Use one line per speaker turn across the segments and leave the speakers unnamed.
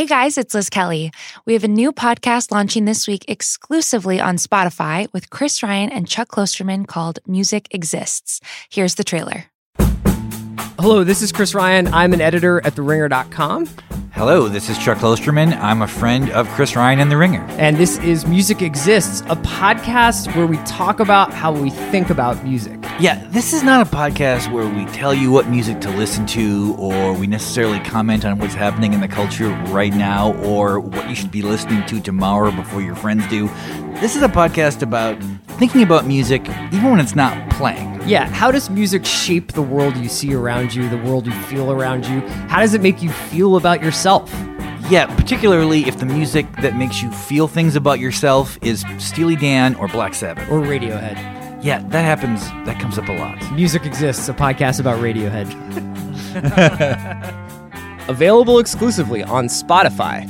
Hey guys, it's Liz Kelly. We have a new podcast launching this week exclusively on Spotify with Chris Ryan and Chuck Klosterman called Music Exists. Here's the trailer.
Hello, this is Chris Ryan. I'm an editor at TheRinger.com.
Hello, this is Chuck Klosterman. I'm a friend of Chris Ryan and The Ringer.
And this is Music Exists, a podcast where we talk about how we think about music.
Yeah, this is not a podcast where we tell you what music to listen to or we necessarily comment on what's happening in the culture right now or what you should be listening to tomorrow before your friends do. This is a podcast about thinking about music even when it's not playing.
Yeah, how does music shape the world you see around you, the world you feel around you? How does it make you feel about yourself?
Yeah, particularly if the music that makes you feel things about yourself is Steely Dan or Black Sabbath.
Or Radiohead.
Yeah, that happens. That comes up a lot.
Music Exists, a podcast about Radiohead. Available exclusively on Spotify.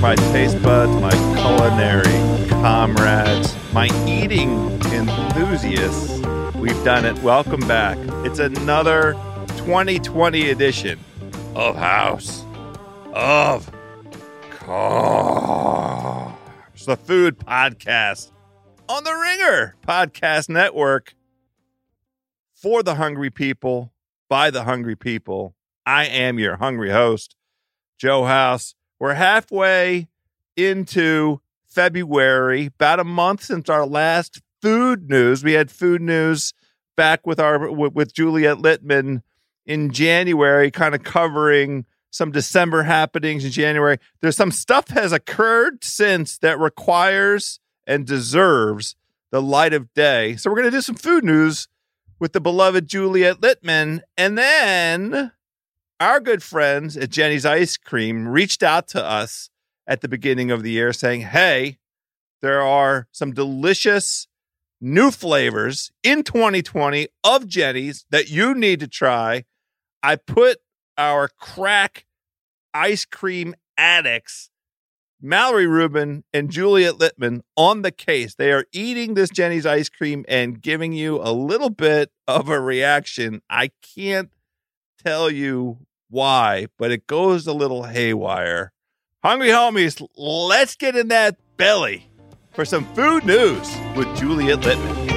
Right, my taste buds, my culinary comrades, my eating enthusiasts. We've done it. Welcome back. It's another 2020 edition of House of Carbs, the food podcast on the Ringer Podcast Network for the hungry people, by the hungry people. I am your hungry host, Joe House. We're halfway into February, about a month since our last food news. We had food news back with our with, Juliet Litman in January, kind of covering some December happenings in January. There's some stuff has occurred since that requires and deserves the light of day. So we're going to do some food news with the beloved Juliet Litman, and then our good friends at Jeni's Ice Cream reached out to us at the beginning of the year saying, Hey, there are some delicious new flavors in 2020 of Jeni's that you need to try. I put our crack ice cream addicts, Mallory Rubin and Juliet Litman, on the case. They are eating this Jeni's ice cream and giving you a little bit of a reaction. I can't tell you why, but it goes a little haywire. Hungry homies, let's get in that belly for some food news with Juliet Litman.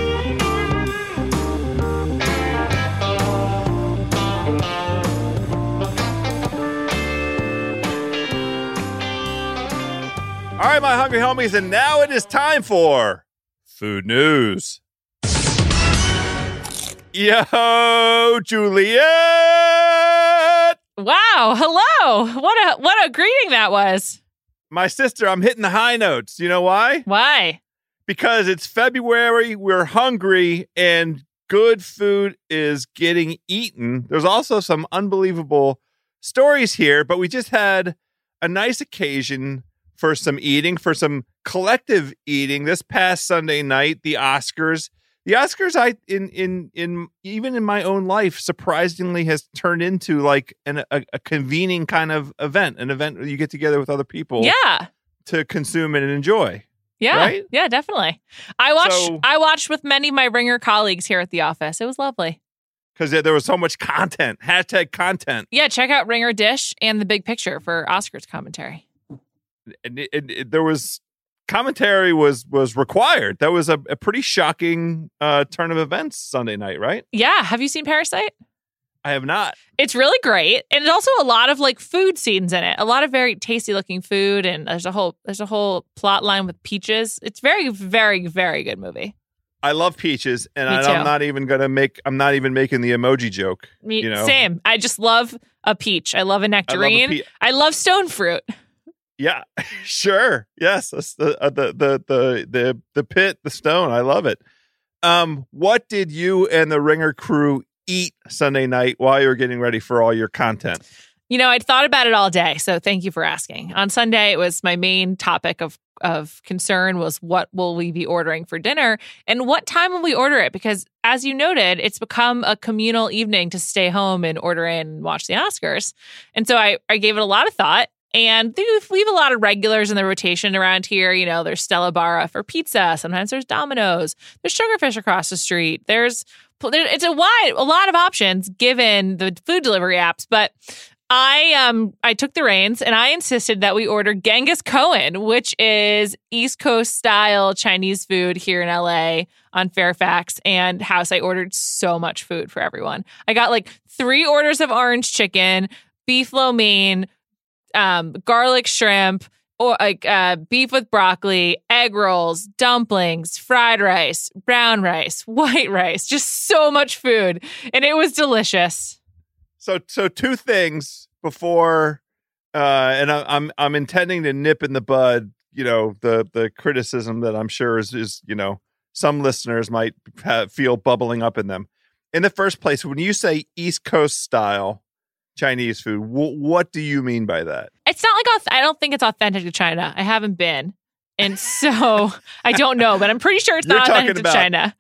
All right, my hungry homies, and now it is time for food news. Yo, Juliet!
Wow, hello. What a what a greeting that was.
My sister, I'm hitting the high notes. You know why?
Why?
Because it's February, we're hungry, and good food is getting eaten. There's also some unbelievable stories here, but we just had a nice occasion for some eating, for some collective eating this past Sunday night, the Oscars. The Oscars, I in in in even in my own life, surprisingly has turned into like an, a, a convening kind of event, an event where you get together with other people,
Yeah.
to consume and enjoy.
Yeah.
Right?
Yeah, definitely. I watched
So-
I watched with many of my ringer colleagues here at the office. It was lovely.
Because there, was so much content. Hashtag content.
Yeah, check out Ringer Dish and the big picture for Oscars commentary.
And it, it- it- there was commentary was was required. That was a, a pretty shocking uh, turn of events Sunday night, right?
Yeah. Have you seen Parasite?
I have not.
It's really great. And there's also a lot of like food scenes in it. A lot of very tasty looking food and there's a whole there's a whole plot line with peaches. It's very, very, very good movie.
I love peaches, and I, I'm not even gonna make. I'm not even making the emoji joke.
Me
You know?
same. I just love a peach. I love a
I love a
nectarine.
pe-
I love stone fruit.
Yeah, sure. Yes, the, uh, the the the the the pit, the stone. I love it. Um, what did you and the Ringer crew eat Sunday night while you were getting ready for all your content?
You know, I'd thought about it all day, so thank you for asking. On Sunday, it was my main topic of of concern was what will we be ordering for dinner and what time will we order it because as you noted, it's become a communal evening to stay home and order in and watch the Oscars. And so I I gave it a lot of thought And we have, a lot of regulars in the rotation around here. You know, there's Stella Barra for pizza. Sometimes there's Domino's. There's Sugarfish across the street. There's it's a wide a lot of options given the food delivery apps, but I um I took the reins and I insisted that we order Genghis Cohen, which is East Coast style Chinese food here in LA on Fairfax and House. I ordered so much food for everyone. I got like three orders of orange chicken, beef lo mein, um, garlic shrimp, or like uh, beef with broccoli, egg rolls, dumplings, fried rice, brown rice, white rice, just so much food, and it was delicious.
So, so two things before, uh, and I, I'm I'm intending to nip in the bud, you know, the the criticism that I'm sure is is you know some listeners might have, feel bubbling up in them. In the first place, when you say East Coast style, Chinese food. W- what do you mean by that?
It's not like I don't think it's authentic to China. I haven't been, and so I don't know, but I'm pretty sure it's
You're
not authentic to China.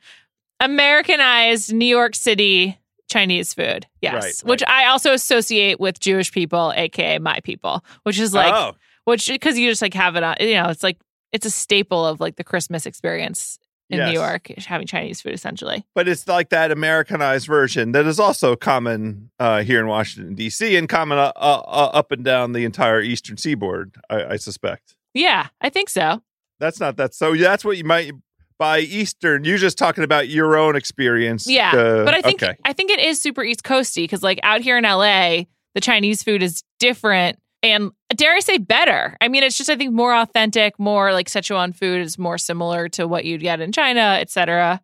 Americanized New York City Chinese food, yes,
Right, right.
which I also associate with Jewish people, aka my people, which is like,
oh,
which because you just like have it on, you know, it's like it's a staple of like the Christmas experience in
Yes.
New York, having Chinese food essentially.
but it's like that Americanized version that is also common uh, here in Washington D.C. and common uh, uh, up and down the entire Eastern Seaboard. I, I suspect
Yeah, I think so.
that's not that. So that's what you might by Eastern. You're just talking about your own experience.
Yeah,
uh,
but I think
okay.
I think it is super East Coasty because like out here in LA, the Chinese food is different and dare I say better. I mean, it's just I think more authentic, more like Sichuan food is more similar to what you'd get in China, etc.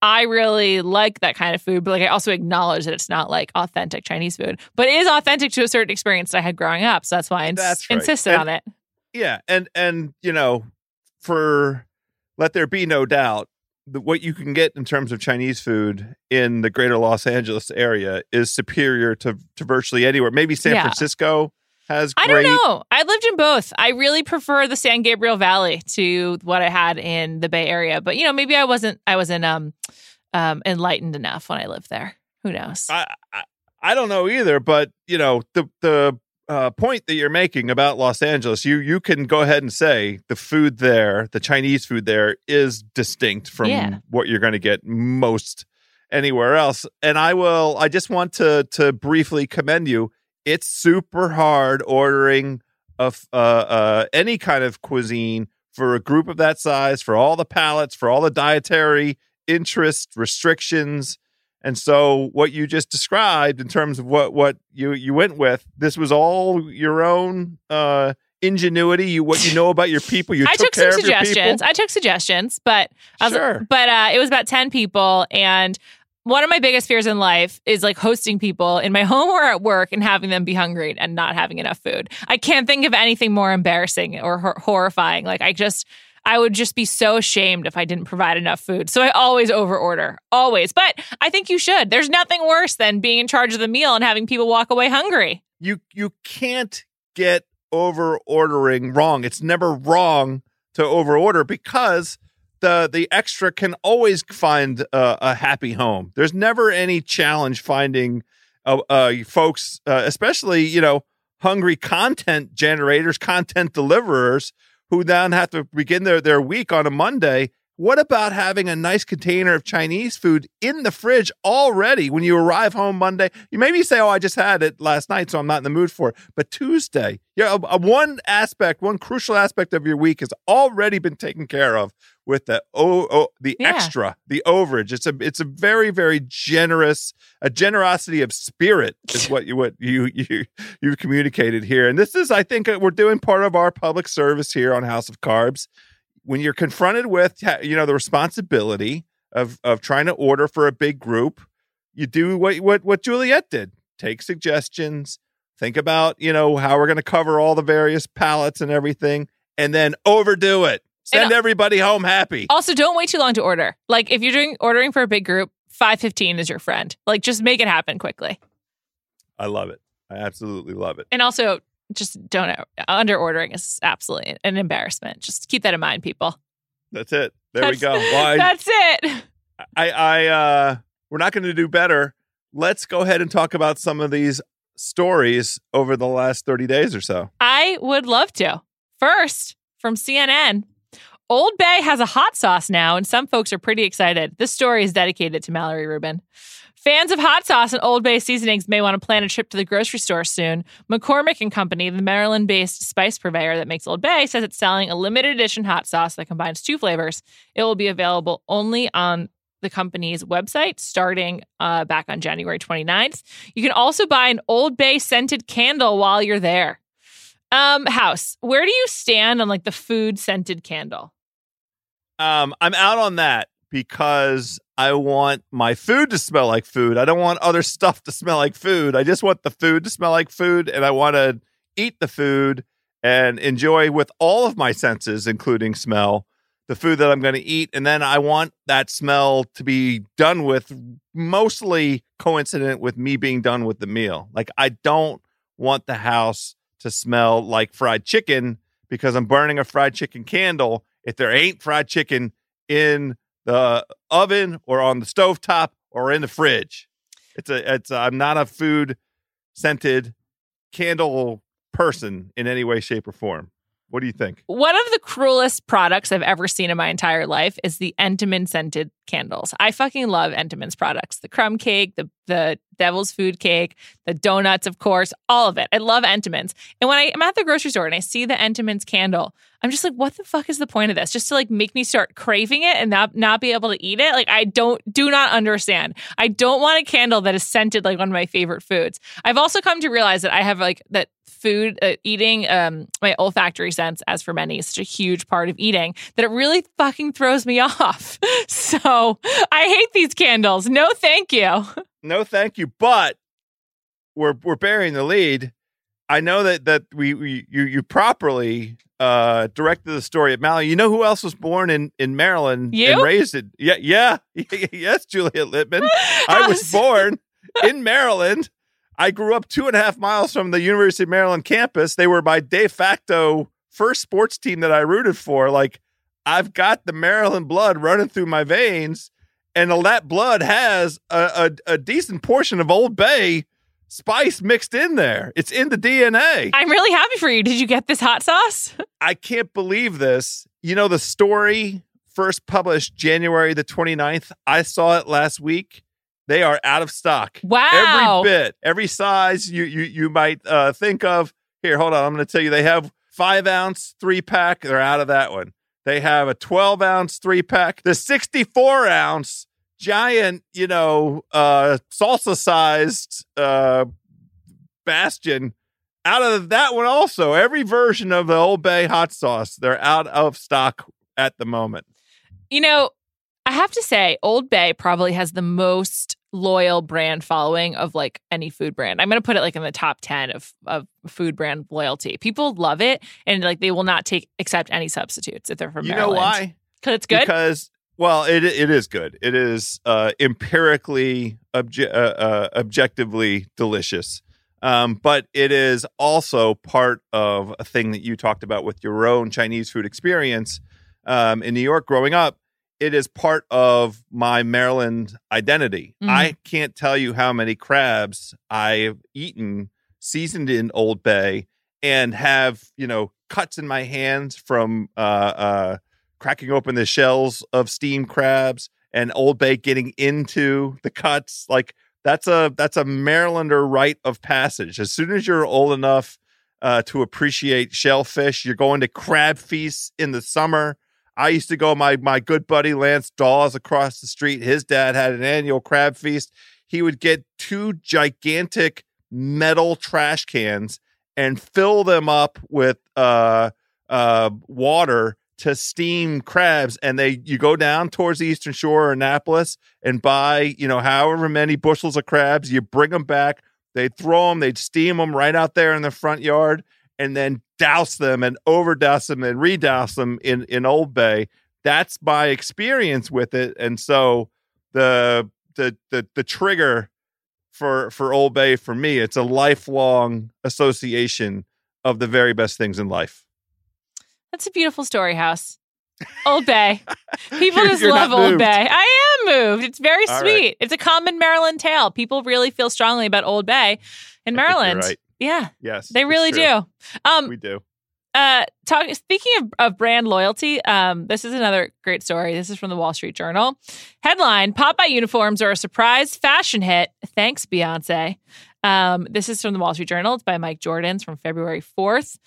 I really like that kind of food, but like I also acknowledge that it's not like authentic Chinese food, but it is authentic to a certain experience that I had growing up. So that's why I ins-
That's right.
insisted
And-
on it.
Yeah, and and you know, for let there be no doubt, the, what you can get in terms of Chinese food in the greater Los Angeles area is superior to to virtually anywhere. Maybe San
Yeah.
Francisco has
I don't know. I lived in both. I really prefer the San Gabriel Valley to what I had in the Bay Area. But you know, maybe I wasn't I wasn't um um enlightened enough when I lived there. Who knows?
I, I I don't know either, but you know the the uh, point that you're making about Los Angeles, you you can go ahead and say the food there, the Chinese food there, is distinct from
Yeah.
what you're going to get most anywhere else. And I will. I just want to to briefly commend you. It's super hard ordering of uh, uh, any kind of cuisine for a group of that size, for all the palates, for all the dietary interest restrictions. And so what you just described in terms of what what you you went with, this was all your own uh ingenuity, you what you know about your people. You
I
took,
took
care
some suggestions.
people.
I took suggestions, but I was,
Sure.
but uh, it was about ten people, and one of my biggest fears in life is like hosting people in my home or at work and having them be hungry and not having enough food. I can't think of anything more embarrassing or hor- horrifying. Like I just. I would just be so ashamed if I didn't provide enough food. So I always overorder, always. But I think you should. There's nothing worse than being in charge of the meal and having people walk away hungry.
you you can't get over ordering wrong. It's never wrong to over order because the the extra can always find a, a happy home. There's never any challenge finding uh, uh, folks, uh, especially you know hungry content generators, content deliverers who then have to begin their their week on a Monday. What about having a nice container of Chinese food in the fridge already when you arrive home Monday? You maybe say, "Oh, I just had it last night, so I'm not in the mood for it." But Tuesday, yeah, a, a one aspect, one crucial aspect of your week has already been taken care of with the oh, oh the
Yeah.
extra, the overage. It's a it's a very very generous, a generosity of spirit is what you what you you you've communicated here. And this is, I think, uh, we're doing part of our public service here on House of Carbs when you're confronted with you know the responsibility of of trying to order for a big group you do what what what Juliet did take suggestions think about you know how we're going to cover all the various palettes and everything and then overdo it send
And-
everybody home happy
Also, don't wait too long to order. Like if you're doing ordering for a big group, five fifteen is your friend. Like just make it happen quickly.
i love it i absolutely love it
And also, just don't under ordering is absolutely an embarrassment. Just keep that in mind, people.
that's it there we go well, I,
That's it.
I, I, uh, we're not going to do better. Let's go ahead and talk about some of these stories over the last 30 days or so.
I would love to. First, from CNN, Old Bay has a hot sauce now, and some folks are pretty excited. This story is dedicated to Mallory Rubin. Fans of hot sauce and Old Bay seasonings may want to plan a trip to the grocery store soon. McCormick and Company, the Maryland-based spice purveyor that makes Old Bay, says it's selling a limited edition hot sauce that combines two flavors. It will be available only on the company's website starting uh, back on January 29th. You can also buy an Old Bay scented candle while you're there. Um, House, where do you stand on like the food scented candle?
Um, I'm out on that because I want my food to smell like food. I don't want other stuff to smell like food. I just want the food to smell like food, and I want to eat the food and enjoy with all of my senses, including smell, the food that I'm going to eat. And then I want that smell to be done with mostly coincident with me being done with the meal. Like, I don't want the house to smell like fried chicken because I'm burning a fried chicken candle. If there ain't fried chicken in the oven or on the stove top or in the fridge, it's a, it's, I'm not a food scented candle person in any way, shape, or form. What do you think?
One of the cruelest products I've ever seen in my entire life is the Entenmann scented candles. I fucking love Entenmann's products. The crumb cake, the the devil's food cake, the donuts, of course, all of it. I love Entenmann's. And when I am at the grocery store and I see the Entenmann's candle, I'm just like, what the fuck is the point of this? Just to like make me start craving it and not not be able to eat it? Like I don't do not understand. I don't want a candle that is scented like one of my favorite foods. I've also come to realize that I have like that food uh, eating um my olfactory sense as for many is such a huge part of eating that it really fucking throws me off. so, I hate these candles. No, thank you.
No, thank you. But we're we're bearing the lead. I know that that we, we you you properly uh directed the story at Mally. You know who else was born in in Maryland
You?
and raised it? yeah yeah yes Juliet Litman. I was born in Maryland. I grew up two and a half miles from the University of Maryland campus. They were my de facto first sports team that I rooted for. Like I've got the Maryland blood running through my veins, and that blood has a, a, a decent portion of Old Bay spice mixed in there. It's in the DNA.
I'm really happy for you. Did you get this hot sauce?
I can't believe this. You know, the story first published January the 29th. I saw it last week. They are out of stock.
Wow.
Every bit, every size you you you might uh, think of. Here, hold on. I'm going to tell you. They have five ounce three pack. They're out of that one. They have a 12 ounce three pack. The 64 ounce giant, you know, uh, salsa sized uh, bastion. Out of that one, also every version of the Old Bay hot sauce, they're out of stock at the moment.
You know, I have to say, Old Bay probably has the most loyal brand following of like any food brand. I'm going to put it like in the top 10 of, of food brand loyalty. People love it and like they will not take accept any substitutes if they're from
you
Maryland.
know why?
Because it's good.
Because well, it it is good. It is uh, empirically obje- uh, uh, objectively delicious. Um, but it is also part of a thing that you talked about with your own Chinese food experience um, in New York growing up. It is part of my Maryland identity.
Mhm.
I can't tell you how many crabs I've eaten seasoned in Old Bay and have, you know, cuts in my hands from uh, uh, cracking open the shells of steamed crabs and Old Bay getting into the cuts. Like that's a that's a Marylander rite of passage. As soon as you're old enough uh, to appreciate shellfish, you're going to crab feasts in the summer. I used to go. My my good buddy Lance Dawes across the street. His dad had an annual crab feast. He would get two gigantic metal trash cans and fill them up with uh, uh, water to steam crabs. And they you go down towards the eastern shore or Annapolis and buy you know however many bushels of crabs. You bring them back. They'd throw them. They'd steam them right out there in the front yard and then douse them and overdouse them and redouse them in in Old Bay. That's my experience with it, and so the the the the trigger for for Old Bay for me, it's a lifelong association of the very best things in life.
That's a beautiful story, House. Old Bay. People
You're-
just
you're
love Old
moved.
Bay. I am moved. It's very
All
sweet.
right.
It's a common Maryland tale. People really feel strongly about Old Bay in
I think you're
Maryland.
right.
Yeah,
Yes,
they really do. Um,
We do.
uh talk speaking of, of brand loyalty um this is another great story this is from the wall street journal headline popeye uniforms are a surprise fashion hit thanks beyonce um this is from the wall street journal it's by mike jordans from february 4th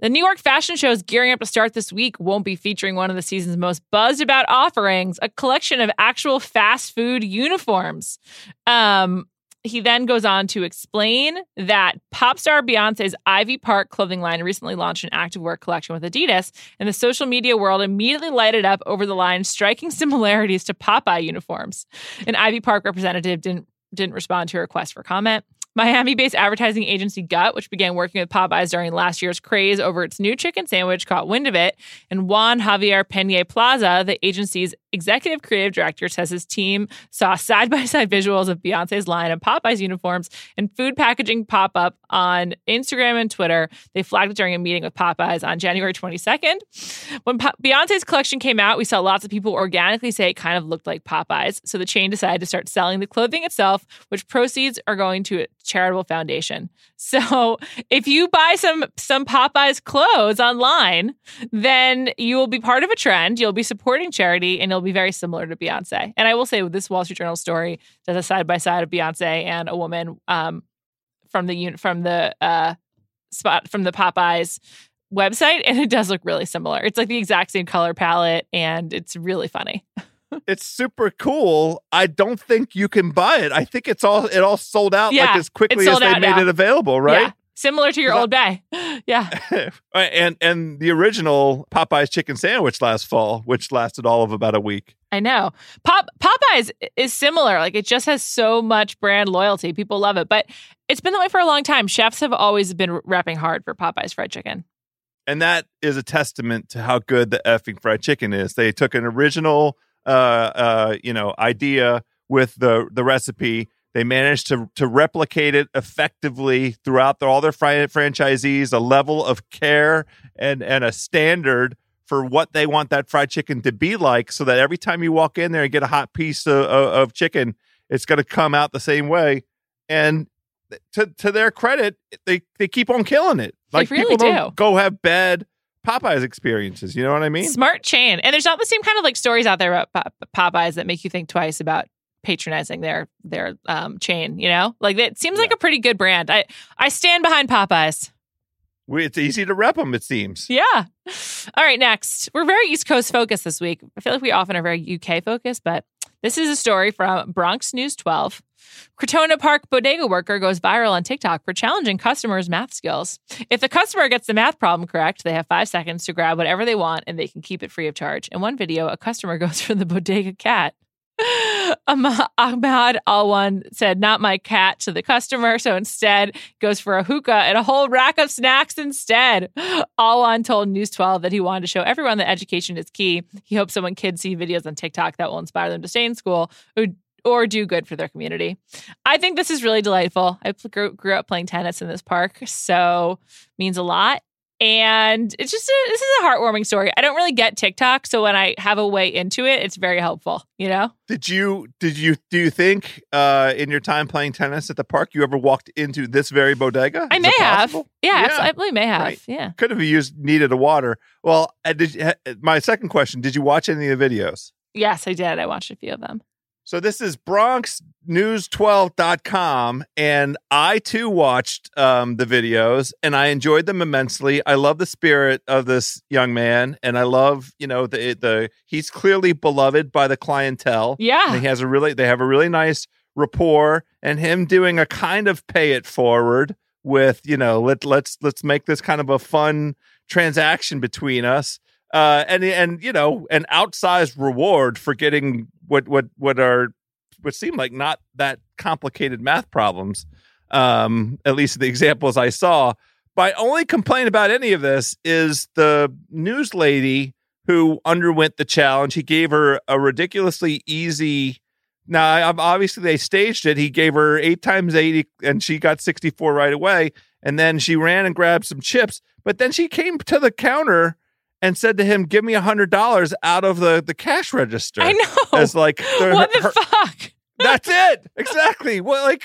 the New York Fashion Show is gearing up to start this week. Won't be featuring one of the season's most buzzed about offerings, a collection of actual fast food uniforms. Um, he then goes on to explain that pop star Beyonce's Ivy Park clothing line recently launched an activewear collection with Adidas, and the social media world immediately lighted up over the line's striking similarities to Popeye uniforms. An Ivy Park representative didn't didn't respond to a request for comment. Miami-based advertising agency Gut, which began working with Popeyes during last year's craze over its new chicken sandwich, caught wind of it. And Juan Javier Pena Plaza, the agency's executive creative director, says his team saw side-by-side visuals of Beyonce's line of Popeyes uniforms and food packaging pop up on Instagram and Twitter. They flagged it during a meeting with Popeyes on January 22nd. When Beyonce's collection came out, we saw lots of people organically say it kind of looked like Popeyes. So the chain decided to start selling the clothing itself, which proceeds are going to charitable foundation. So if you buy some some Popeyes clothes online, then you will be part of a trend. You'll be supporting charity, and it'll be very similar to Beyonce. And I will say, with this Wall Street Journal story, there's a side by side of Beyonce and a woman um, from the from the uh, spot from the Popeyes website, and it does look really similar. It's like the exact same color palette, and it's really funny.
It's super cool. I don't think you can buy it. I think it's all it all sold out
Yeah,
like as quickly as they made
now.
it available,
Yeah,
right?
similar to your old bay. Yeah,
and and the original Popeye's chicken sandwich last fall, which lasted all of about a week.
I know. Pop Popeyes is similar. Like it just has so much brand loyalty. People love it, but it's been that way for a long time. Chefs have always been repping hard for Popeyes fried chicken.
And that is a testament to how good the effing fried chicken is. They took an original uh uh you know idea with the the recipe. They managed to to replicate it effectively throughout their, all their fri- franchisees, a level of care and and a standard for what they want that fried chicken to be like, so that every time you walk in there and get a hot piece of, of, of chicken, it's going to come out the same way. And to to their credit, they they keep on killing it.
They
Like
really
people
do.
go have bad Popeyes experiences. You know what I mean?
Smart chain. And there's not the same kind of like stories out there about Popeyes that make you think twice about patronizing their their um, chain, you know? Like it seems like a pretty good brand. I I stand behind Popeyes.
We, it's easy to rep them. It seems.
Yeah. All right, next. We're very East Coast focused this week. I feel like we often are very UK focused, but this is a story from Bronx News 12. Crotona Park bodega worker goes viral on TikTok for challenging customers' math skills. If the customer gets the math problem correct, they have five seconds to grab whatever they want and they can keep it free of charge. In one video, a customer goes for the bodega cat. Ahmad Alwan said, Not my cat to the customer. So instead, goes for a hookah and a whole rack of snacks instead. Alwan told News 12 that he wanted to show everyone that education is key. He hopes someone kids see videos on TikTok that will inspire them to stay in school or, do good for their community. I think this is really delightful. I grew up playing tennis in this park, so means a lot. And it's just a, this is a heartwarming story. I don't really get TikTok, so when I have a way into it, it's very helpful. You know?
Did you did you do you think uh, in your time playing tennis at the park you ever walked into this very bodega?
I
Is
may have. Yeah,
Yeah.
I believe may have.
Right.
Yeah.
Could have used needed a water. Well, uh, did uh, my second question: Did you watch any of the videos?
Yes, I did. I watched a few of them.
So this is BronxNews12.com, and I too watched um, the videos, and I enjoyed them immensely. I love the spirit of this young man, and I love, you know, the the he's clearly beloved by the clientele.
Yeah.
And he has a really they have a really nice rapport, and him doing a kind of pay it forward with, you know, let let's let's make this kind of a fun transaction between us. Uh, and and you know an outsized reward for getting what what what are what seem like not that complicated math problems. Um, at least the examples I saw. My only complaint about any of this is the news lady who underwent the challenge. He gave her a ridiculously easy. Now, obviously, they staged it. He gave her eight times 80, and she got 64 right away. And then she ran and grabbed some chips. But then she came to the counter and said to him, "Give me a hundred dollars out of the the cash register."
I know.
As like the-
what the
her-
fuck?
That's it. Exactly. Well, like,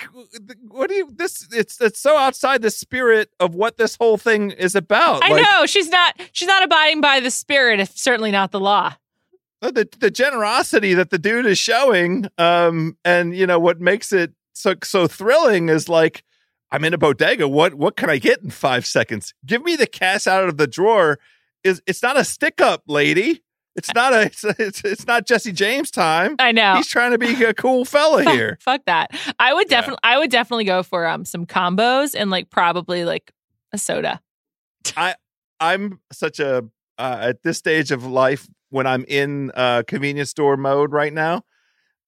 what do you? This it's it's so outside the spirit of what this whole thing is about.
I
like,
know she's not. She's not abiding by the spirit. If certainly not the law.
the the generosity that the dude is showing um and you know what makes it so so thrilling is like i'm in a bodega what what can i get in 5 seconds give me the cash out of the drawer is it's not a stick up lady it's not a it's, it's, it's not jesse james time
I know.
he's trying to be a cool fella
Fuck-
here
Fuck that. I would
Yeah.
definitely. I would definitely go for um some combos and like probably like a soda.
I I'm such a uh, at this stage of life when i'm in uh convenience store mode right now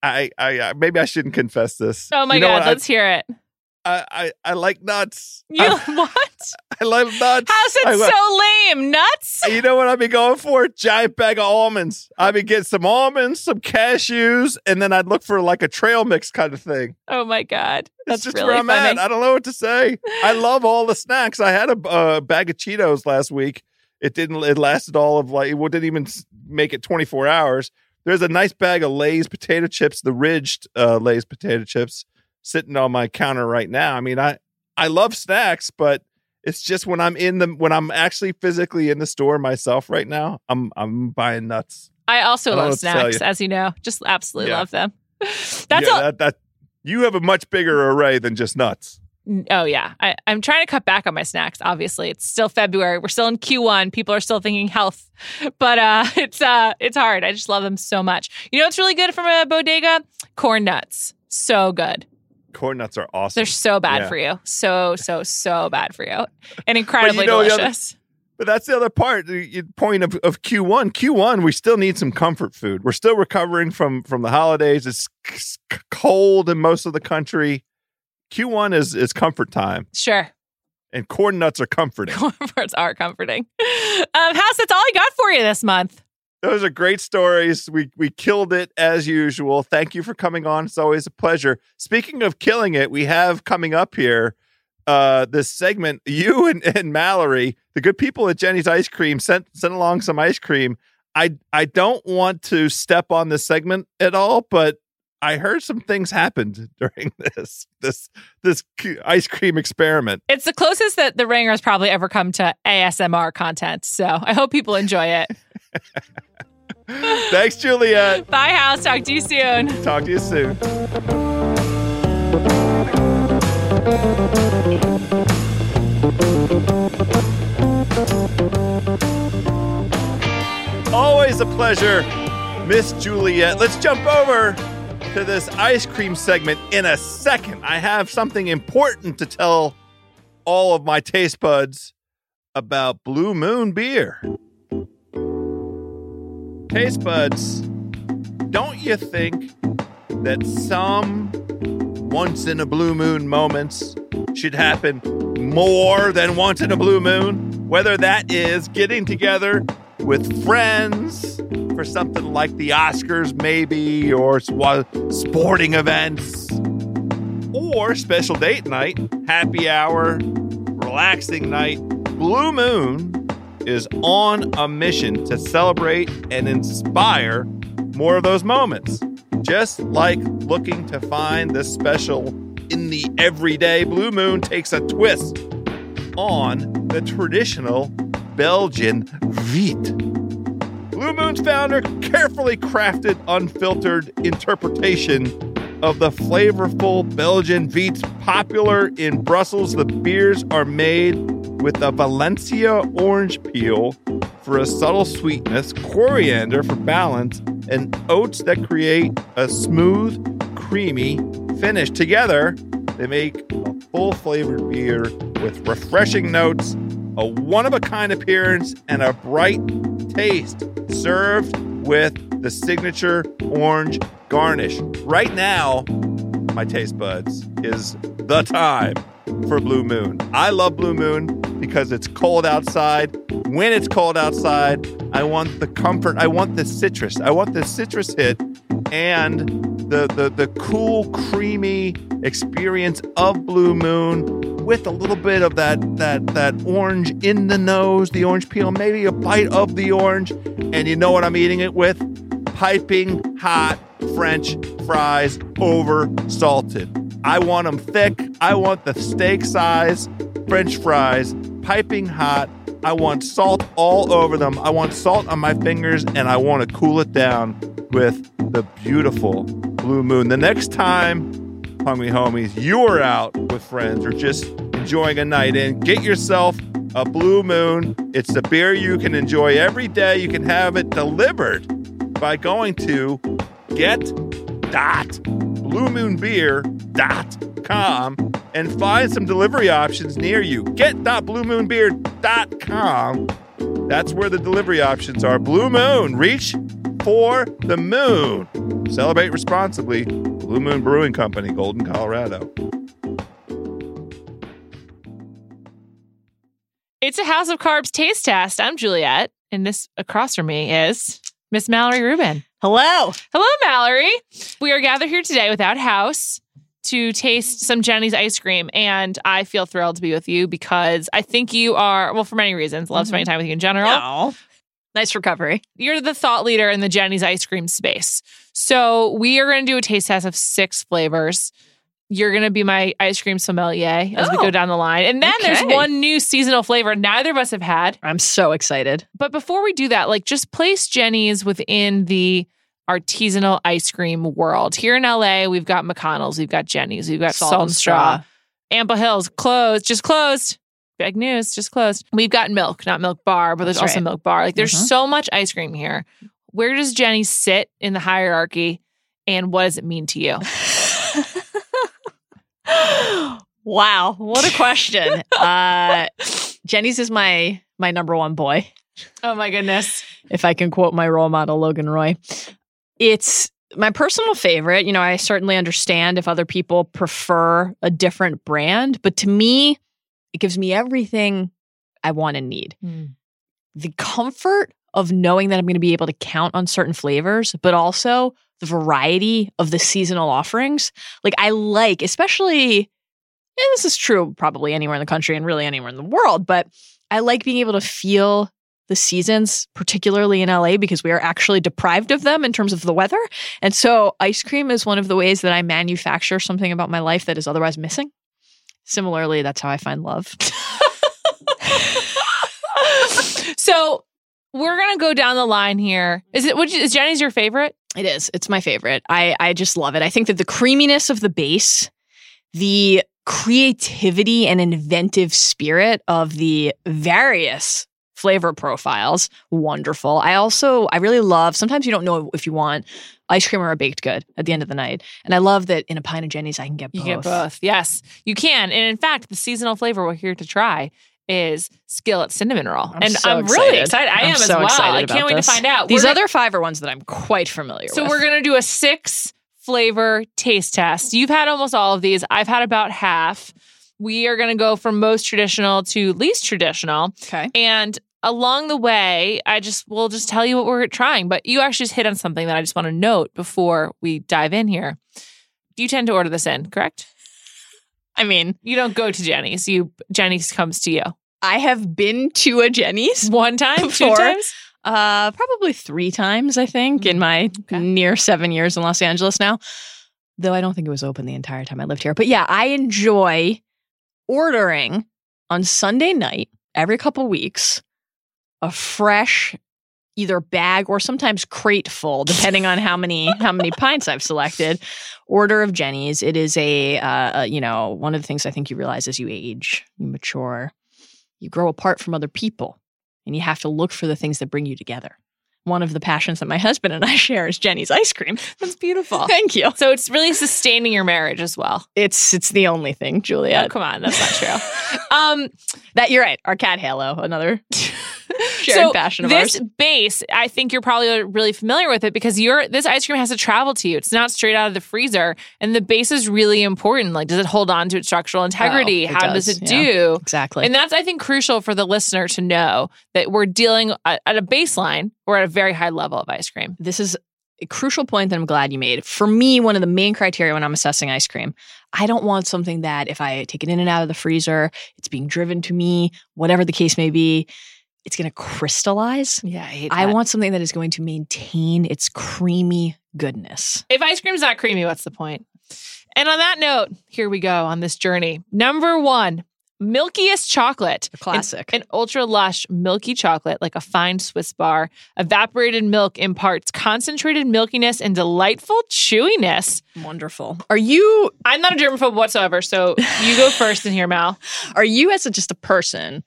I, I, I maybe I shouldn't confess this.
Oh my
You know
god? Let's hear it.
I, I, I like nuts.
You
I,
what?
I love nuts.
How's it
I
so lame? Nuts?
You know what I'd be going for? Giant bag of almonds. I'd be getting some almonds, some cashews, and then I'd look for like a trail mix kind of thing.
Oh my god, that's
It's just
really
where I'm
funny.
at. I don't know what to say. I love all the snacks. I had a uh, bag of Cheetos last week. It didn't. It lasted all of like. It didn't even make it 24 hours. There's a nice bag of Lay's potato chips, the ridged uh, Lay's potato chips, sitting on my counter right now. I mean, I I love snacks, but it's just when I'm in the when I'm actually physically in the store myself right now, I'm I'm buying nuts.
I also
I
love
what to tell
snacks,
you.
as you know. Just absolutely
Yeah.
love them. That's
yeah,
all.
that, that you have a much bigger array than just nuts.
Oh yeah, I, I'm trying to cut back on my snacks. Obviously, it's still February. We're still in Q1. People are still thinking health, but uh, it's uh, it's hard. I just love them so much. You know what's really good from a bodega? Corn nuts. So good.
Corn nuts are awesome.
They're so bad
Yeah.
for you. So so so bad for you, and incredibly
know, the other-
delicious.
But that's the other part. The point of, of Q1. Q1, we still need some comfort food. We're still recovering from from the holidays. It's c- c- cold in most of the country. Q1 is is comfort time,
Sure,
and corn nuts are comforting.
corn farts are comforting. Um, House, that's all I got for you this month.
Those are great stories. We we killed it as usual. Thank you for coming on. It's always a pleasure. Speaking of killing it, we have coming up here uh this segment. You and, and Mallory, the good people at Jeni's Ice Cream, sent sent along some ice cream. I I don't want to step on this segment at all, but I heard some things happened during this this this ice cream experiment.
It's the closest that the ringer has probably ever come to ASMR content. So I hope people enjoy it.
Thanks, Juliet.
Bye, House. Talk to you soon.
Talk to you soon. Always a pleasure, Miss Juliet. Let's jump over to this ice cream segment in a second. I have something important to tell all of my taste buds about Blue Moon beer. Taste buds, don't you think that some once in a blue moon moments should happen more than once in a blue moon? Whether that is getting together with friends for something like the Oscars, maybe, or sporting events, or special date night, happy hour, relaxing night. Blue Moon is on a mission to celebrate and inspire more of those moments. Just like looking to find the special in the everyday, Blue Moon takes a twist on the traditional Belgian Wheat. Blue Moon's founder carefully crafted unfiltered interpretation of the flavorful Belgian Wheat popular in Brussels. The beers are made with a Valencia orange peel for a subtle sweetness, coriander for balance, and oats that create a smooth, creamy finish. Together, they make a full flavored beer with refreshing notes, a one of a kind appearance, and a bright taste, served with the signature orange garnish. Right now, my taste buds is the time for Blue Moon. I love Blue Moon because it's cold outside. When it's cold outside, I want the comfort. I want the citrus. I want the citrus hit and the the the cool, creamy experience of Blue Moon with a little bit of that that that orange in the nose, the orange peel, maybe a bite of the orange, and you know what I'm eating it with? Piping hot French fries over salted. I want them thick. I want the steak size French fries, piping hot. I want salt all over them. I want salt on my fingers, and I want to cool it down with the beautiful Blue Moon. The next time, hungry homies, you are out with friends or just enjoying a night in, get yourself a Blue Moon. It's the beer you can enjoy every day. You can have it delivered by going to get.bluemoonbeer.com and find some delivery options near you. Get dot Get.bluemoonbeer.com. That's where the delivery options are. Blue Moon, reach for the moon. Celebrate responsibly. Blue Moon Brewing Company, Golden, Colorado.
It's a House of Carbs taste test. I'm Juliet, and this across from me is Miss Mallory Rubin.
Hello.
Hello, Mallory. We are gathered here today without House to taste some Jeni's ice cream, and I feel thrilled to be with you because I think you are well for many reasons. Love spending mm-hmm. time with you in general.
Nice recovery.
You're the thought leader in the Jeni's ice cream space. So we are going to do a taste test of six flavors. You're going to be my ice cream sommelier as we
Oh.
go down the line. And then there's one new seasonal flavor neither of us have had.
I'm so excited.
But before we do that, like just place Jeni's within the artisanal ice cream world. Here in LA, we've got McConnell's, we've got Jeni's, we've got Salt, and Straw. Ample Hills closed, just closed. Big news, just closed. We've got Milk, not Milk Bar, but there's
That's
also
right.
Milk Bar. Like there's
Mhm.
so much ice cream here. Where does Jeni sit in the hierarchy, and what does it mean to you?
wow, what a question. uh, Jeni's is my my number one boy,
Oh my goodness.
if I can quote my role model Logan Roy. It's my personal favorite. You know, I certainly understand if other people prefer a different brand, but to me, it gives me everything I want and need. the comfort of knowing that I'm going to be able to count on certain flavors, but also the variety of the seasonal offerings. Like I like, especially, and this is true probably anywhere in the country and really anywhere in the world, but I like being able to feel the seasons, particularly in LA, because we are actually deprived of them in terms of the weather. And so ice cream is one of the ways that I manufacture something about my life that is otherwise missing. Similarly, that's how I find love.
so we're gonna go down the line here. Is it? Which is Jeni's your favorite?
It is. It's my favorite. I I just love it. I think that the creaminess of the base, the creativity and inventive spirit of the various flavor profiles, wonderful. I also I really love sometimes you don't know if you want ice cream or a baked good at the end of the night. And I love that in a pint of Jeni's I can get both.
You get both. Yes, you can. And in fact, the seasonal flavor we're here to try is skillet cinnamon roll.
I'm
and
so
I'm really
excited.
excited. I
I'm
am as
so
well.
excited
I can't wait
this.
to find out.
These
We're
other five are ones that I'm quite familiar
So
with.
So we're gonna do a six flavor taste test. You've had almost all of these. I've had about half. We are gonna go from most traditional to least traditional.
okay.
And along the way, I just will just tell you what we're trying. But you actually just hit on something that I just want to note before we dive in here. You tend to order this in, correct?
I mean,
You don't go to Jeni's. You Jeni's comes to you.
I have been to a Jeni's
One time, two times.
Uh, probably three times, I think, in my
Okay.
near seven years in Los Angeles now. Though I don't think it was open the entire time I lived here. But yeah, I enjoy ordering on Sunday night every couple weeks a fresh either bag or sometimes crate full, depending on how many how many pints I've selected. Order of Jeni's. It is a uh, uh, you know one of the things I think you realize as you age, you mature, you grow apart from other people and you have to look for the things that bring you together. One of the passions that my husband and I share is Jeni's ice cream.
That's beautiful.
Thank you.
So it's really sustaining your marriage as well.
It's it's the only thing,
Oh,
Juliet.
come on, that's not true. um,
that you're right. Our cat Halo, another shared
so
passion of
this
ours.
base, I think you're probably really familiar with it because you're this ice cream has to travel to you. It's not straight out of the freezer, and the base is really important. Like, does it hold on to its structural integrity?
Oh, it
How does,
does,
it
yeah.
do?
Exactly.
And that's, I think, crucial for the listener to know that we're dealing at, at a baseline or at a very high level of ice cream.
this is a crucial point that I'm glad you made. For me, one of the main criteria when I'm assessing ice cream, I don't want something that if I take it in and out of the freezer, it's being driven to me, whatever the case may be, it's going to crystallize.
Yeah, I hate
I want something that is going to maintain its creamy goodness.
If ice cream's not creamy, what's the point? And on that note, here we go on this journey. Number one, milkiest chocolate.
A classic.
An ultra lush milky chocolate, like a fine Swiss bar. Evaporated milk imparts concentrated milkiness and delightful chewiness.
Wonderful. Are you
I'm not a germaphobe whatsoever, so you go first in here, Mal.
are you as a, just a person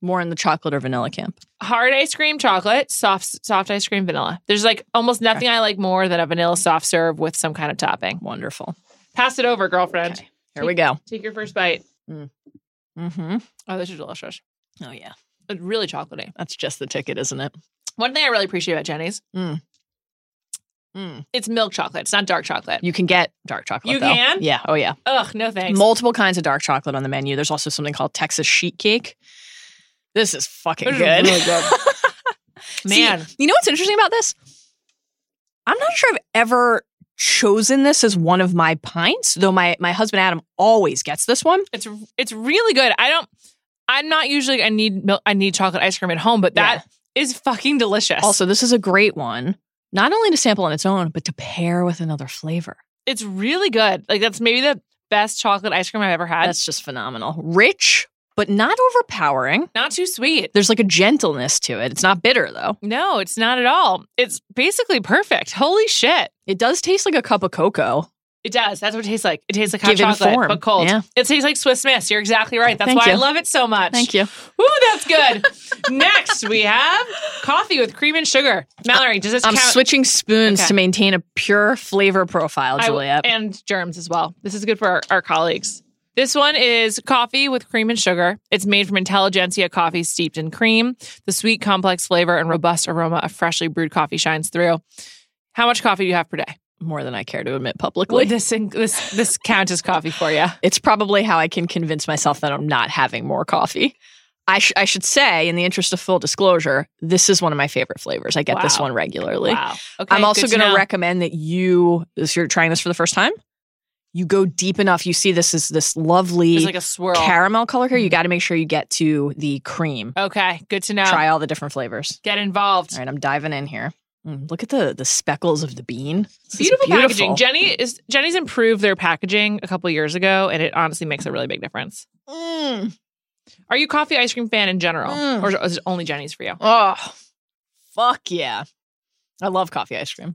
more in the chocolate or vanilla camp?
Hard ice cream chocolate, soft soft ice cream vanilla. There's like almost nothing I like more than a vanilla soft serve with some kind of topping.
Wonderful.
Pass it over, girlfriend.
Okay. Here we go.
Take your first bite.
Mm-hmm.
Oh, this is delicious.
Oh yeah.
It's really chocolatey.
That's just the ticket, isn't it?
One thing I really appreciate about Jeni's,
Mm.
it's milk chocolate. It's not dark chocolate.
You can get dark chocolate.
You
though.
can?
Yeah. Oh yeah.
Ugh, no thanks.
Multiple kinds of dark chocolate on the menu. There's also something called Texas sheet cake. This is fucking
This is
good.
really good.
See,
Man,
you know what's interesting about this? I'm not sure I've ever chosen this as one of my pints, though my my husband Adam always gets this one.
it's it's really good. I don't. I'm not usually. I need milk. I need chocolate ice cream at home, but that is fucking delicious.
Also, this is a great one, not only to sample on its own, but to pair with another flavor.
it's really good. Like that's maybe the best chocolate ice cream I've ever had.
That's just phenomenal. Rich, but not overpowering.
not too sweet.
There's like a gentleness to it. It's not bitter though.
No, it's not at all. It's basically perfect. Holy shit.
It does taste like a cup of cocoa.
It does. That's what it tastes like. It tastes like hot
Given
chocolate,
form.
but cold.
Yeah.
It tastes like Swiss Miss. You're exactly right. That's
Thank
why I love it so much.
Thank you.
Ooh, that's good. Next, we have coffee with cream and sugar. Mallory, does this
I'm
count?
switching spoons
Okay.
to maintain a pure flavor profile,
I-
Juliet.
and germs as well. This is good for our, our colleagues. This one is coffee with cream and sugar. It's made from Intelligentsia coffee steeped in cream. The sweet, complex flavor and robust aroma of freshly brewed coffee shines through. How much coffee do you have per day?
More than I care to admit publicly.
this this this count as coffee for you?
It's probably how I can convince myself that I'm not having more coffee. I, sh- I should say, in the interest of full disclosure, this is one of my favorite flavors. I get this one regularly.
Wow. Okay.
I'm also going to recommend that you, if you're trying this for the first time, you go deep enough. You see this is this lovely
There's like a swirl.
caramel color here. You got to make sure you get to the cream.
okay. Good to know.
Try all the different flavors.
Get involved.
All right, I'm diving in here. Mm, look at the the speckles of the bean. Is
Beautiful, packaging. Jeni is Jeni's improved their packaging a couple years ago, and it honestly makes a really big difference.
Mm.
Are you a coffee ice cream fan in general,
Mm.
or is it only Jeni's for you?
Oh, fuck yeah! I love coffee ice cream.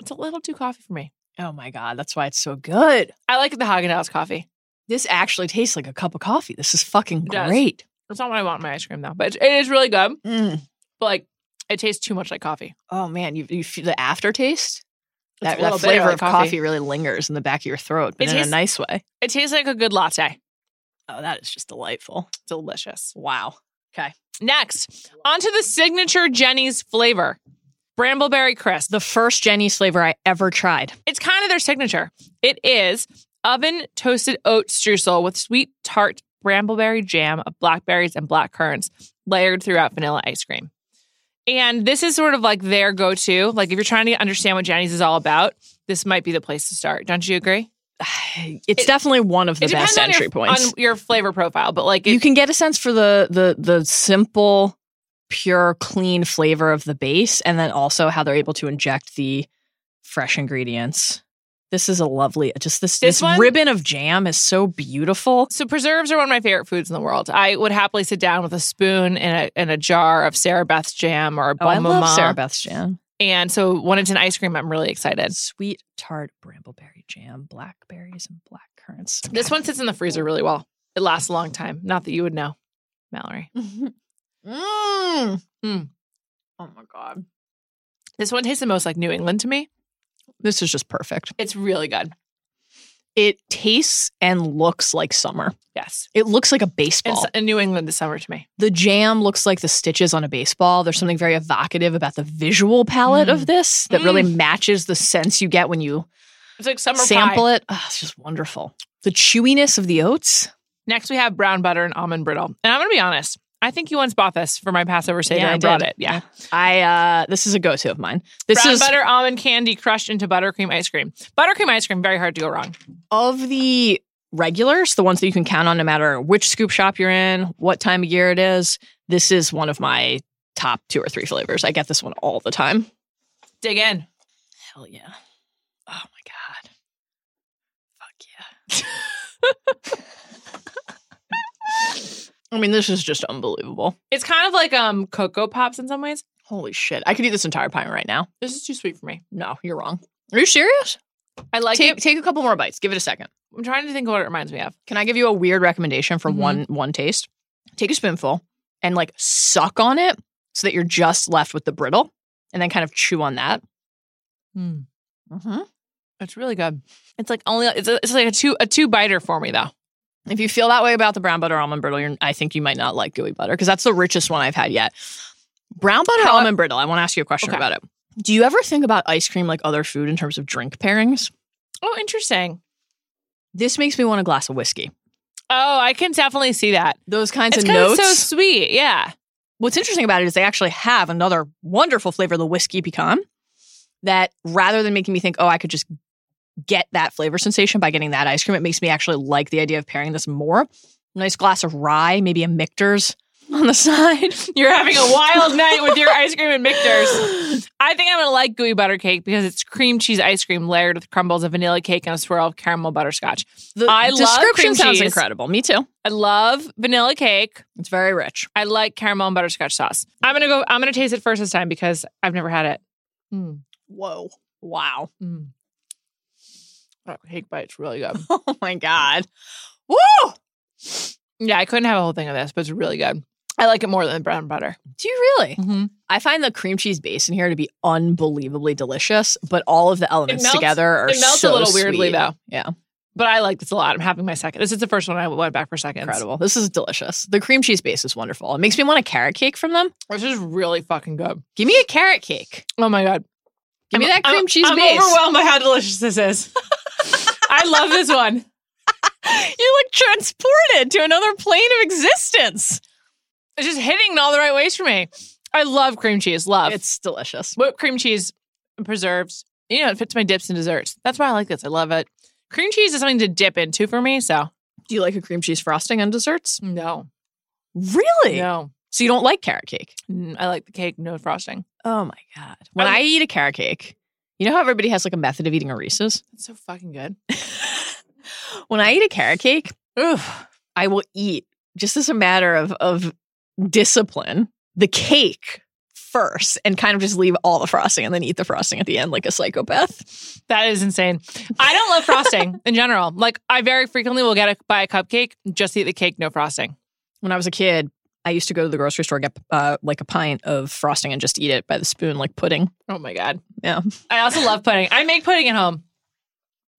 It's a little too coffee for me.
Oh my god, that's why it's so good.
I like the Haagen Dazs coffee.
This actually tastes like a cup of coffee. This is fucking
It does.
great.
It's not what I want in my ice cream though, but it, is really good.
Mm.
But like, it tastes too much like coffee.
Oh man, you you feel the aftertaste.
It's
That,
little
that
bitter
flavor
like
of coffee. really lingers in the back of your throat, but
It
in
tastes-
a nice way.
It tastes like a good latte.
Oh, that is just delightful.
Delicious.
Wow. Okay.
Next, onto the signature Jeni's flavor, Brambleberry Crisp.
The first Jeni's flavor I ever tried.
It's kind of their signature. It is oven toasted oat streusel with sweet tart brambleberry jam of blackberries and black currants layered throughout vanilla ice cream. And this is sort of like their go to. Like, if you're trying to understand what Jeni's is all about, this might be the place to start. Don't you agree?
It's
It-
definitely one of the best entry
your,
points.
on your flavor profile, but like, it,
you can get a sense for the the the simple, pure, clean flavor of the base, and then also how they're able to inject the fresh ingredients. This is a lovely, just this
This
this,
one-
ribbon of jam is so beautiful.
So preserves are one of my favorite foods in the world. I would happily sit down with a spoon and a, and a jar of Sarabeth's jam or a
Oh, I love Sarabeth's jam.
And so when it's an ice cream, I'm really excited.
Sweet tart brambleberry jam, blackberries and black currants.
This one sits in the freezer really well. It lasts a long time. Not that you would know, Mallory.
Mm.
Mm.
Oh my god,
This one tastes the most like New England to me.
this is just perfect.
It's really good.
It tastes and looks like summer.
Yes.
It looks like a baseball.
s- and New England this summer to me.
the jam looks like the stitches on a baseball. There's something very evocative about the visual palette
Mm.
of this that really matches the sense you get when you
It's like summer
sample
pie.
it. Oh, it's just wonderful. The chewiness of the oats.
Next, we have brown butter and almond brittle. And I'm going to be honest. I think you once bought this for my Passover Seder
Yeah, I
brought
did.
it. Yeah.
I uh this is a go-to of mine. This
Brown
is
butter almond candy crushed into buttercream ice cream. Buttercream ice cream, very hard to go wrong.
of the regulars, the ones that you can count on no matter which scoop shop you're in, what time of year it is. This is one of my top two or three flavors. I get this one all the time.
Dig in.
Hell yeah. Oh my god. Fuck yeah. I mean, this is just unbelievable.
It's kind of like um Cocoa Pops in some ways.
Holy shit. I could eat this entire pie right now.
This is too sweet for me.
No, you're wrong. Are you serious?
I like
take
it.
take a couple more bites. Give it a second.
I'm trying to think of what it reminds me of.
Can I give you a weird recommendation for
Mhm.
one one taste? Take a spoonful and like suck on it so that you're just left with the brittle, and then kind of chew on that.
Hmm.
Mm-hmm.
It's really good. It's like only it's, a, it's like a two a two biter for me though.
If you feel that way about the brown butter almond brittle, you're, I think you might not like gooey butter because that's the richest one I've had yet. Brown butter
How-
almond brittle. I want to ask you a question
Okay.
about it. Do you ever think about ice cream like other food in terms of drink pairings?
Oh, interesting.
This makes me want a glass of whiskey.
Oh, I can definitely see that.
Those kinds
It's
of notes.
so sweet. Yeah.
What's interesting about it is they actually have another wonderful flavor, the whiskey pecan, that rather than making me think, oh, I could just get that flavor sensation by getting that ice cream, it makes me actually like the idea of pairing this more. Nice glass of rye, maybe a Michter's on the side.
You're having a wild night with your ice cream and Michter's. I think I'm gonna like gooey butter cake because it's cream cheese ice cream layered with crumbles of vanilla cake and a swirl of caramel butterscotch.
The
I love
description
cream
sounds
cheese.
incredible. Me too.
I love vanilla cake.
It's very rich.
I like caramel and butterscotch sauce. I'm gonna go. I'm gonna taste it first this time because I've never had it. Mm,
Whoa. Wow.
mm. Cake bite's really good.
Oh my God. Woo!
yeah, I couldn't have a whole thing of this, but it's really good. I like it more than brown butter.
Do you really?
Mm-hmm.
I find the cream cheese base in here to be unbelievably delicious, but all of the elements
melts-
together are
It melts
so
a little weirdly though.
Yeah.
But I like this a lot. I'm having my second. This is the first one I went back for seconds.
Incredible. This is delicious. The cream cheese base is wonderful. It makes me want a carrot cake from them.
This is really fucking good.
Give me a carrot cake.
Oh my god.
Give me
I'm-
that cream
I'm-
cheese
I'm
base.
overwhelmed by how delicious this is. I love this one.
You're like transported to another plane of existence.
It's just hitting in all the right ways for me. I love cream cheese. Love.
It's delicious.
whipped cream cheese preserves. You know, it fits my dips and desserts. That's why I like this. I love it. Cream cheese is something to dip into for me. So
Do you like a cream cheese frosting on desserts?
no,
Really?
no.
So you don't like carrot cake?
I like the cake, no frosting.
Oh my god. When
I'm-
I eat a carrot cake, you know how everybody has like a method of eating a Reese's?
It's so fucking good.
when I eat a carrot cake,
Ugh.
I will eat just as a matter of of discipline the cake first and kind of just leave all the frosting and then eat the frosting at the end like a psychopath.
That is insane. I don't love frosting in general. Like I very frequently will get a buy a cupcake, just eat the cake, no frosting.
When I was a kid, I used to go to the grocery store get uh, like a pint of frosting and just eat it by the spoon like pudding.
Oh my god.
Yeah.
I also love pudding. I make pudding at home,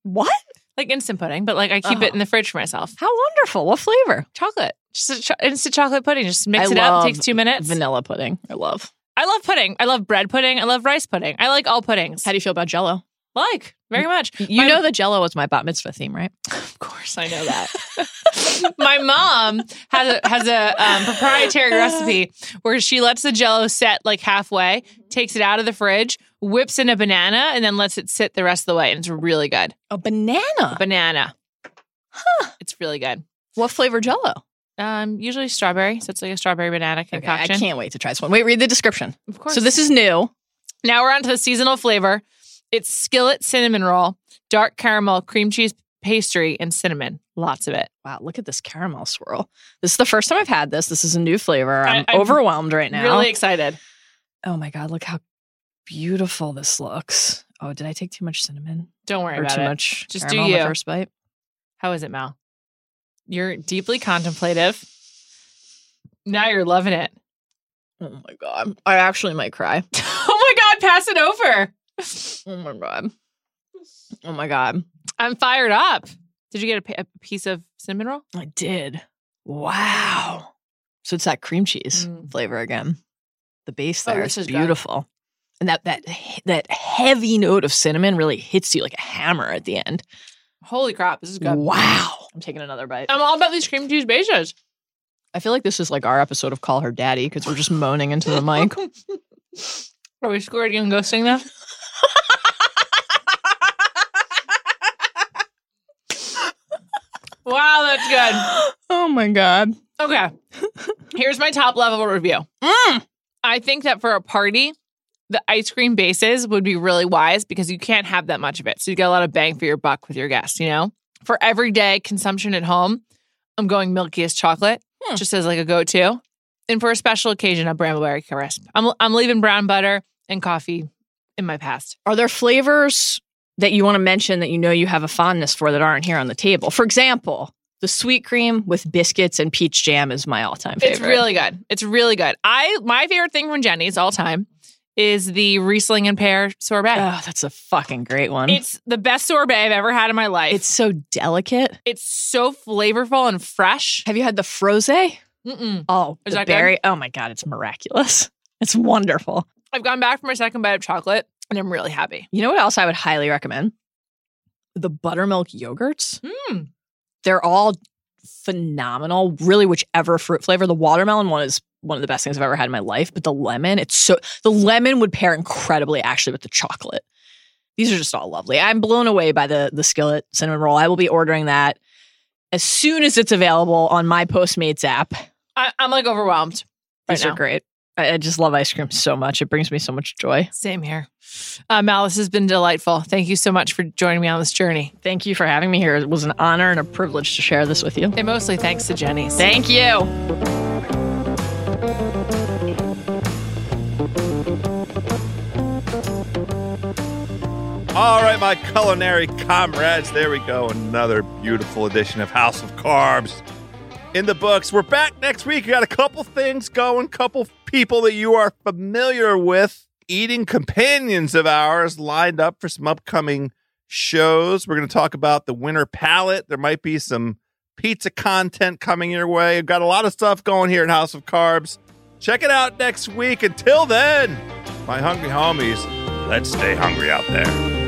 What?
like instant pudding, but like I keep it in the fridge for myself.
How wonderful. What flavor?
Chocolate, just a cho- instant chocolate pudding. Just mix
I
it up. Takes two minutes.
Vanilla pudding. I love.
I love pudding. I love bread pudding. I love rice pudding. I like all puddings.
How do you feel about jello?
Like very much.
You
My-
know the jello was my bat mitzvah theme, right?
Of course, I know that. My mom has a has a um, proprietary recipe where she lets the Jello set like halfway, takes it out of the fridge, whips in a banana, and then lets it sit the rest of the way, and it's really good.
A banana.
Banana, Huh? It's really good.
What flavor jello?
Um, usually strawberry, so it's like a strawberry banana
Okay, I can't wait to try this one. Wait, read the description.
Of course.
So this is new.
Now we're on to the seasonal flavor. It's skillet cinnamon roll, dark caramel, cream cheese pastry, and cinnamon. Lots of it.
Wow, look at this caramel swirl. This is the first time I've had this. This is a new flavor.
I-
I'm,
I'm
overwhelmed right now.
Really excited.
Oh my god, look how beautiful this looks. Oh, did I take too much cinnamon
Don't worry
or
about
too
it.
much
Just do you.
the first bite?
How is it, Mal? You're deeply contemplative. Now you're loving it.
Oh my god, I actually might cry.
oh my God, pass it over.
Oh my god. Oh my god.
I'm fired up. Did you get a, a piece of cinnamon roll?
I did. Wow. So it's that cream cheese
Mm.
flavor again. The base
Oh,
there
this
is
is good.
beautiful. And that that that heavy note of cinnamon really hits you like a hammer at the end.
Holy crap, this is good.
Wow. I'm taking another bite.
I'm all about these cream cheese bases.
I feel like this is like our episode of Call Her Daddy because we're just moaning into the mic.
Are we squared and ghosting now? Wow, that's good.
oh my god.
Okay. Here's my top level review.
Mm.
I think that for a party, the ice cream bases would be really wise because you can't have that much of it. So you get a lot of bang for your buck with your guests, you know? For everyday consumption at home, I'm going milkiest chocolate
Hmm.
just as like a go-to. And for a special occasion, a brambleberry crisp. I'm I'm leaving brown butter and coffee in my past.
Are there flavors that you want to mention that you know you have a fondness for that aren't here on the table? For example, the sweet cream with biscuits and peach jam is my all-time favorite.
It's really good. It's really good. I my favorite thing from Jeni's all time is the Riesling and pear sorbet.
Oh, that's a fucking great one.
It's the best sorbet I've ever had in my life.
it's so delicate.
It's so flavorful and fresh.
Have you had the frosé?
Mm-mm.
Oh,
Is
the
that good?
Oh my god, it's miraculous. It's wonderful.
I've gone back for my second bite of chocolate and I'm really happy.
You know what else I would highly recommend? The buttermilk yogurts.
Mm.
They're all phenomenal. Really, whichever fruit flavor. The watermelon one is one of the best things I've ever had in my life. But the lemon, it's so the lemon would pair incredibly actually with the chocolate. These are just all lovely. I'm blown away by the the skillet cinnamon roll. I will be ordering that as soon as it's available on my Postmates app.
I, I'm like overwhelmed right
These
now.
are great. I, I just love ice cream so much. It brings me so much joy.
Same here. Uh, Mal, this has been delightful. Thank you so much for joining me on this journey.
Thank you for having me here. It was an honor and a privilege to share this with you.
And mostly thanks to Jeni's.
Thank you.
All right, my culinary comrades, there we go. Another beautiful edition of House of Carbs in the books. We're back next week. We got a couple things going, couple people that you are familiar with, eating companions of ours lined up for some upcoming shows. We're going to talk about the winter palette. There might be some pizza content coming your way. We've got a lot of stuff going here at House of Carbs. Check it out next week. Until then, my hungry homies, let's stay hungry out there.